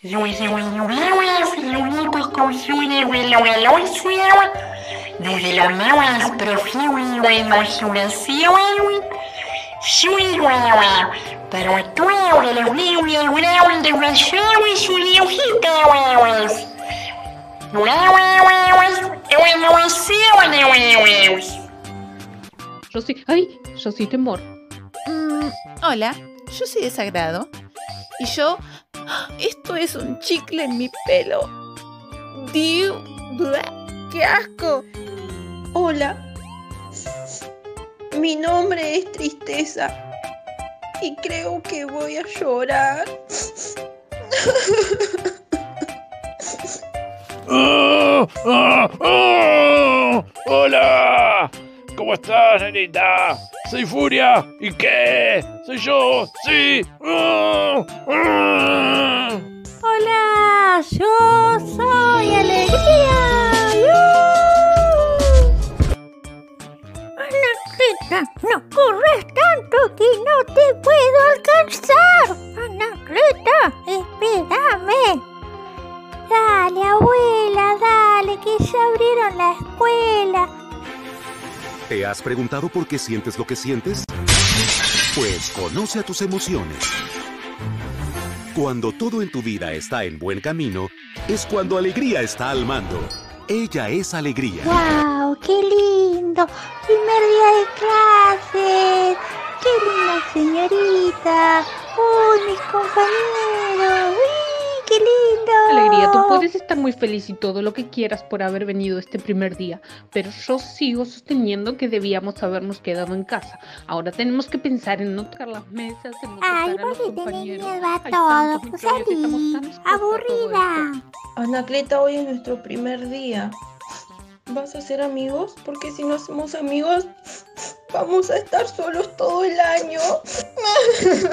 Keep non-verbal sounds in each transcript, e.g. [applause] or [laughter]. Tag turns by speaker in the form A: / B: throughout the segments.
A: Los abuelos, lo único que usó el abuelo Alonso, los de los nuevos profiles de imaginación, soy guau, pero de los niños huevos. Huevos, innovación de huevos.
B: Rosy, ay, Rosy Temor.
C: Mm, hola, yo soy desagrado. Y yo. Esto es un chicle en mi pelo. Diu, ¡Qué asco!
D: Hola. Mi nombre es Tristeza. Y creo que voy a llorar.
E: ¡Oh! ¡Oh! ¡Oh! ¡Hola! ¿Cómo estás, nenita? Soy Furia. ¿Y qué? Soy yo. Sí. ¡Oh! ¡Oh!
F: Hola, yo soy Alegría. Anacleta, no corres tanto que no te puedo alcanzar. Anacleta, espérame.
G: ¿Te has preguntado por qué sientes lo que sientes? Pues conoce a tus emociones. Cuando todo en tu vida está en buen camino, es cuando alegría está al mando. Ella es alegría.
F: ¡Wow! ¡Qué lindo! Primer día de clases. ¡Qué linda señorita! ¡Uy, mis compañeros! ¡Uy, qué lindo!
B: Alegría, tú puedes estar muy feliz y todo lo que quieras por haber venido este primer día, pero yo sigo sosteniendo que debíamos habernos quedado en casa. Ahora tenemos que pensar en no tocar las mesas, en no
F: Ay,
B: tocar a los
F: ¿por qué tenés
B: compañeros.
F: miedo a
B: Hay
F: todo?
B: tantos
F: Pues aburrida.
D: Anacleta, hoy es nuestro primer día. ¿Vas a ser amigos? Porque si no hacemos amigos, vamos a estar solos todo el año. [laughs]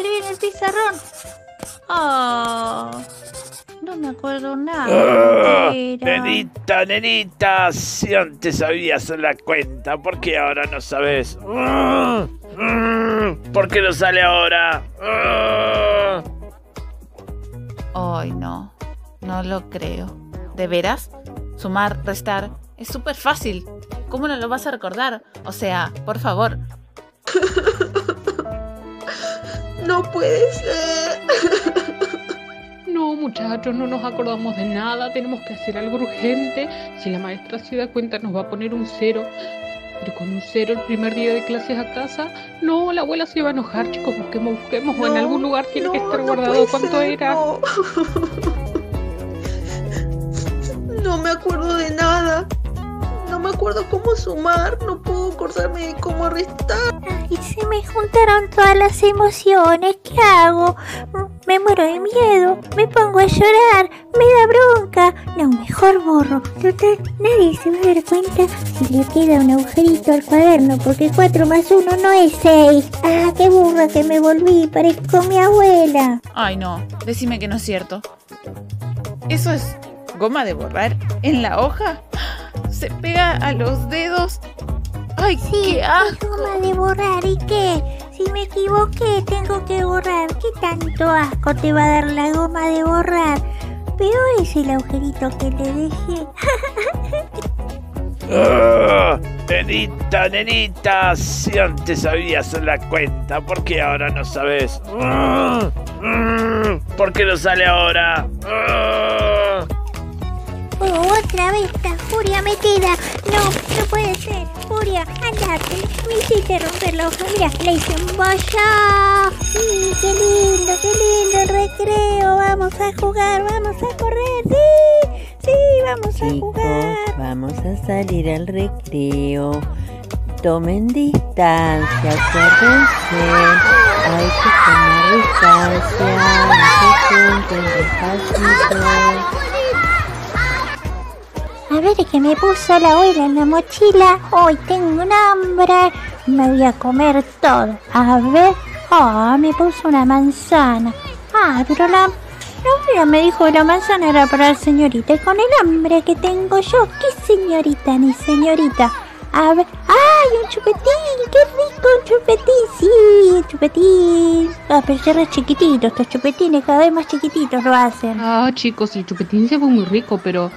F: escribir en el pizarrón. Oh, no me acuerdo nada.
E: ¡Ah! Nenita, nenita, si antes sabías la cuenta, ¿por qué ahora no sabes? ¡Ah! ¡Ah! ¿Por qué no sale ahora? ¡Ah!
C: Ay, no. No lo creo. ¿De veras? Sumar, restar. Es súper fácil. ¿Cómo no lo vas a recordar? O sea, por favor. [laughs]
D: No puede ser.
B: No, muchachos, no nos acordamos de nada, tenemos que hacer algo urgente. Si la maestra se da cuenta, nos va a poner un cero. Pero con un cero el primer día de clases a casa, no, la abuela se va a enojar, chicos, busquemos, busquemos, o en
D: No,
B: algún lugar tiene
D: no,
B: que estar
D: no
B: guardado cuánto
D: ser,
B: era.
D: No. No me acuerdo de nada. No me acuerdo cómo sumar. No puedo acordarme de cómo restar.
F: Ay, se me juntaron todas las emociones. ¿Qué hago? Me muero de miedo. Me pongo a llorar. Me da bronca. No, mejor borro. Total, nadie se va a dar cuenta si le queda un agujerito al cuaderno. Porque 4 más 1 no es 6. Ah, qué burra que me volví. Parezco mi abuela.
C: Ay, no. Decime que no es cierto. ¿Eso es goma de borrar en la hoja? ¿Se pega a los dedos? ¡Ay,
F: Sí,
C: qué
F: es
C: asco!
F: goma de borrar. ¿Y qué? Si me equivoqué, tengo que borrar. ¿Qué tanto asco te va a dar la goma de borrar? Peor es el agujerito que le dejé. [laughs]
E: ¡Ah! Nenita, nenita, si antes sabías la cuenta, ¿por qué ahora no sabes? ¡Ah! ¡Ah! ¿Por qué no sale ahora? ¡Ah!
F: Otra vez está Furia metida. No, no puede ser. Furia, andate. Me hiciste romper la hoja. Mira, le hice un bollo. Sí, qué lindo, qué lindo el recreo. Vamos a jugar, vamos a correr. Sí, sí, vamos a jugar.
H: vamos a salir al recreo. Tomen distancia, acuérdense. Hay que tomar distancia. No se junten despacito.
F: A ver qué me puso la abuela en la mochila. Hoy tengo un hambre. Me voy a comer todo. A ver. Ah, me puso una manzana. Ah, pero la, la abuela me dijo que la manzana era para la señorita. Y con el hambre que tengo yo, ¿qué señorita ni señorita? A ver. ¡Ay, un chupetín! ¡Qué rico un chupetín! Sí, chupetín. Ah, pero ya re chiquititos, estos chupetines cada vez más chiquititos lo hacen.
B: Ah, chicos, el chupetín se fue muy rico, pero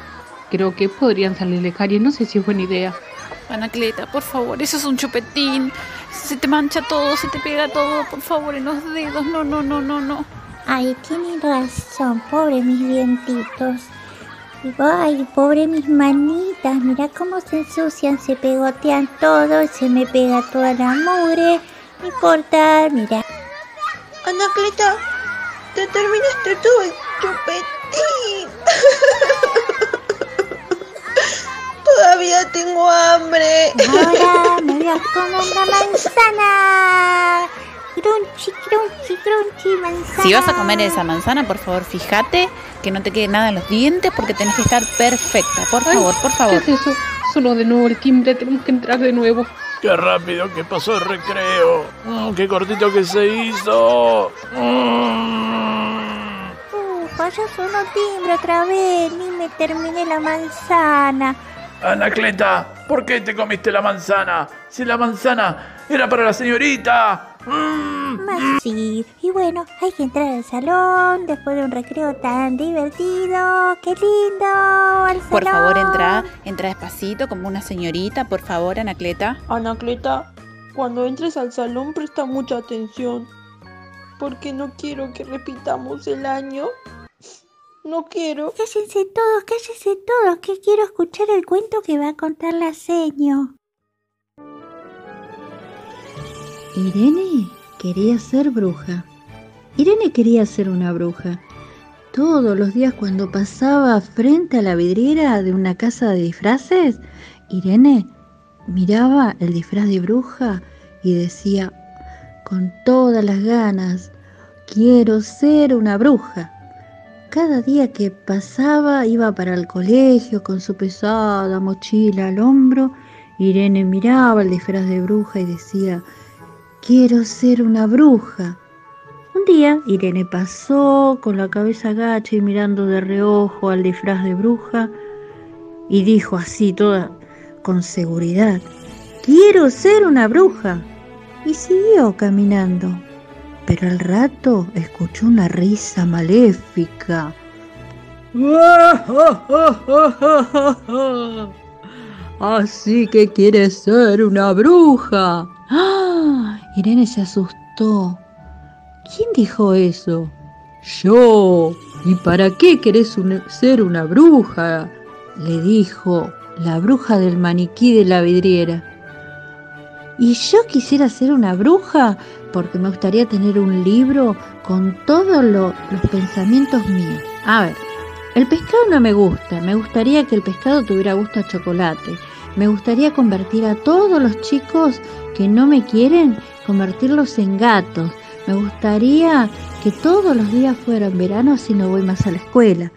B: creo que podrían salirle caries. No sé si es buena idea.
C: Anacleta, por favor, eso es un chupetín. Se te mancha todo, se te pega todo, por favor, en los dedos. No, no, no, no, no.
F: Ay, tienen razón, pobre mis dientitos. Ay, pobre mis manitas, mira cómo se ensucian, se pegotean todo, se me pega toda la mugre. No importa, mira.
D: Anacleta, te terminaste todo el chupetín. [laughs] Todavía tengo hambre.
F: Ahora [laughs] me voy a comer una manzana. Crunchy, crunchy, crunchy, manzana.
C: Si vas a comer esa manzana, por favor, fíjate que no te quede nada en los dientes porque tenés que estar perfecta. Por
B: Ay,
C: favor, por
B: ¿Qué
C: favor.
B: es eso? Sonó de nuevo el timbre, tenemos que entrar de nuevo.
E: Qué rápido que pasó el recreo. Mm, qué cortito que se hizo. Mm.
F: Ufa, ya sonó timbre otra vez, ni me terminé la manzana.
E: Anacleta, ¿por qué te comiste la manzana? Si la manzana era para la señorita. Mm.
F: Sí. Y bueno, hay que entrar al salón después de un recreo tan divertido. ¡Qué lindo! Al salón.
C: Por favor, entra, entra despacito como una señorita, por favor, Anacleta.
D: Anacleta, cuando entres al salón presta mucha atención. Porque no quiero que repitamos el año. No quiero.
F: Cállense todos, cállense todos, que quiero escuchar el cuento que va a contar la seño.
I: Irene quería ser bruja. Irene quería ser una bruja. Todos los días cuando pasaba frente a la vidriera de una casa de disfraces, Irene miraba el disfraz de bruja y decía con todas las ganas, quiero ser una bruja. Cada día que pasaba iba para el colegio con su pesada mochila al hombro. Irene miraba el disfraz de bruja y decía, quiero ser una bruja. Un día Irene pasó con la cabeza agacha y mirando de reojo al disfraz de bruja y dijo así toda con seguridad, quiero ser una bruja. Y siguió caminando. Pero al rato escuchó una risa maléfica. [laughs] Así que quieres ser una bruja. ¡Ah! [gasps] Irene se asustó. ¿Quién dijo eso? Yo. ¿Y para qué querés un- ser una bruja? Le dijo la bruja del maniquí de la vidriera. Y yo quisiera ser una bruja porque me gustaría tener un libro con todos lo- los pensamientos míos. A ver, el pescado no me gusta. Me gustaría que el pescado tuviera gusto a chocolate. Me gustaría convertir a todos los chicos que no me quieren, convertirlos en gatos. Me gustaría que todos los días fueran verano así no voy más a la escuela.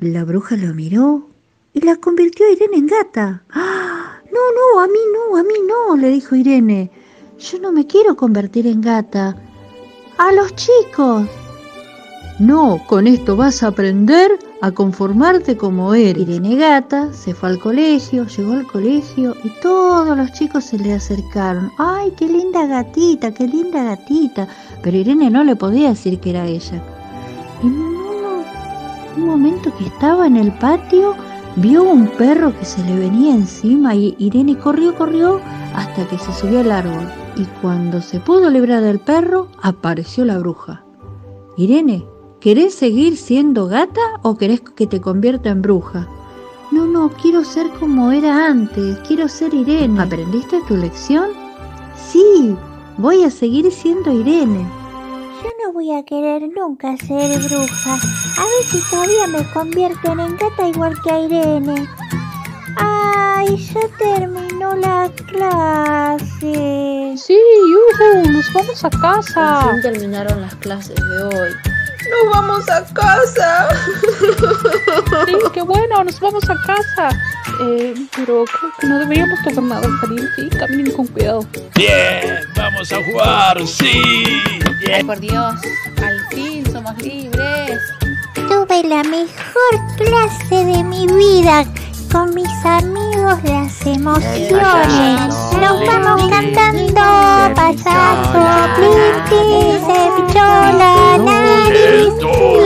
I: La bruja lo miró y la convirtió a Irene en gata. ¡Ah! No, no, a mí no, a mí no, le dijo Irene. Yo no me quiero convertir en gata. A los chicos. No, con esto vas a aprender a conformarte como eres. Irene Gata se fue al colegio, llegó al colegio y todos los chicos se le acercaron. ¡Ay, qué linda gatita, qué linda gatita! Pero Irene no le podía decir que era ella. En uno- un momento que estaba en el patio, vio un perro que se le venía encima y Irene corrió, corrió hasta que se subió al árbol. Y cuando se pudo librar del perro, apareció la bruja. Irene, ¿querés seguir siendo gata o querés que te convierta en bruja? No, no, quiero ser como era antes, quiero ser Irene. ¿Aprendiste tu lección? Sí, voy a seguir siendo Irene.
F: Yo no voy a querer nunca ser bruja. A ver si todavía me convierten en gata igual que a Irene. Ay, ya terminó la clase.
B: Sí, Yuhu, nos vamos a casa.
D: terminaron las clases de hoy. ¡Nos vamos a casa!
B: Sí, qué bueno, nos vamos a casa. Eh, pero creo que no deberíamos tomar nada al salir, sí, caminen con cuidado.
E: Bien, vamos a jugar, sí.
C: Ay,
E: Bien.
C: por Dios, al fin somos libres
F: la mejor clase de mi vida. Con mis amigos las emociones. Nos vamos cantando pasazo, plintis, chola, nariz.